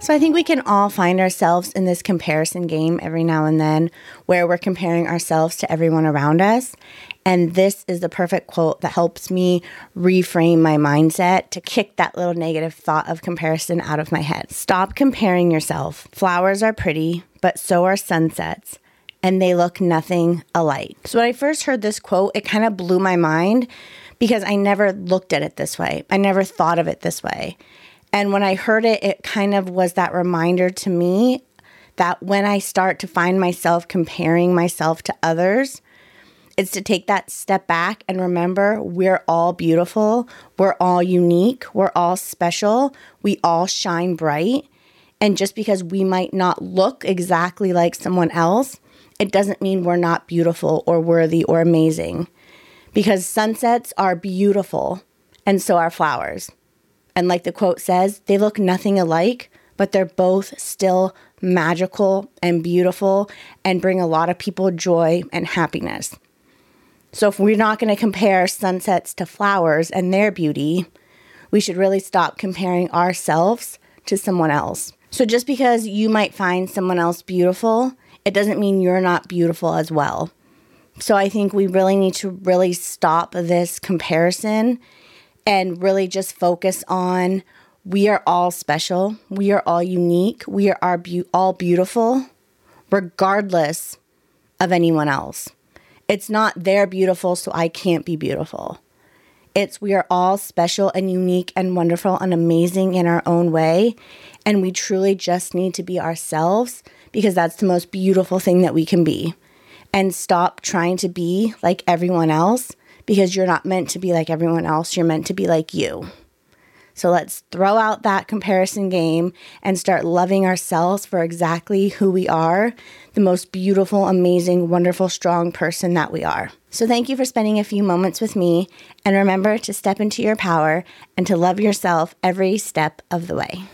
So I think we can all find ourselves in this comparison game every now and then where we're comparing ourselves to everyone around us. And this is the perfect quote that helps me reframe my mindset to kick that little negative thought of comparison out of my head. Stop comparing yourself. Flowers are pretty, but so are sunsets. And they look nothing alike. So, when I first heard this quote, it kind of blew my mind because I never looked at it this way. I never thought of it this way. And when I heard it, it kind of was that reminder to me that when I start to find myself comparing myself to others, it's to take that step back and remember we're all beautiful, we're all unique, we're all special, we all shine bright. And just because we might not look exactly like someone else, it doesn't mean we're not beautiful or worthy or amazing. Because sunsets are beautiful, and so are flowers. And like the quote says, they look nothing alike, but they're both still magical and beautiful and bring a lot of people joy and happiness. So if we're not going to compare sunsets to flowers and their beauty, we should really stop comparing ourselves to someone else. So just because you might find someone else beautiful, it doesn't mean you're not beautiful as well. So I think we really need to really stop this comparison and really just focus on we are all special, we are all unique, we are be- all beautiful, regardless of anyone else. It's not they're beautiful, so I can't be beautiful. It's we are all special and unique and wonderful and amazing in our own way. And we truly just need to be ourselves because that's the most beautiful thing that we can be. And stop trying to be like everyone else because you're not meant to be like everyone else. You're meant to be like you. So let's throw out that comparison game and start loving ourselves for exactly who we are the most beautiful, amazing, wonderful, strong person that we are. So thank you for spending a few moments with me. And remember to step into your power and to love yourself every step of the way.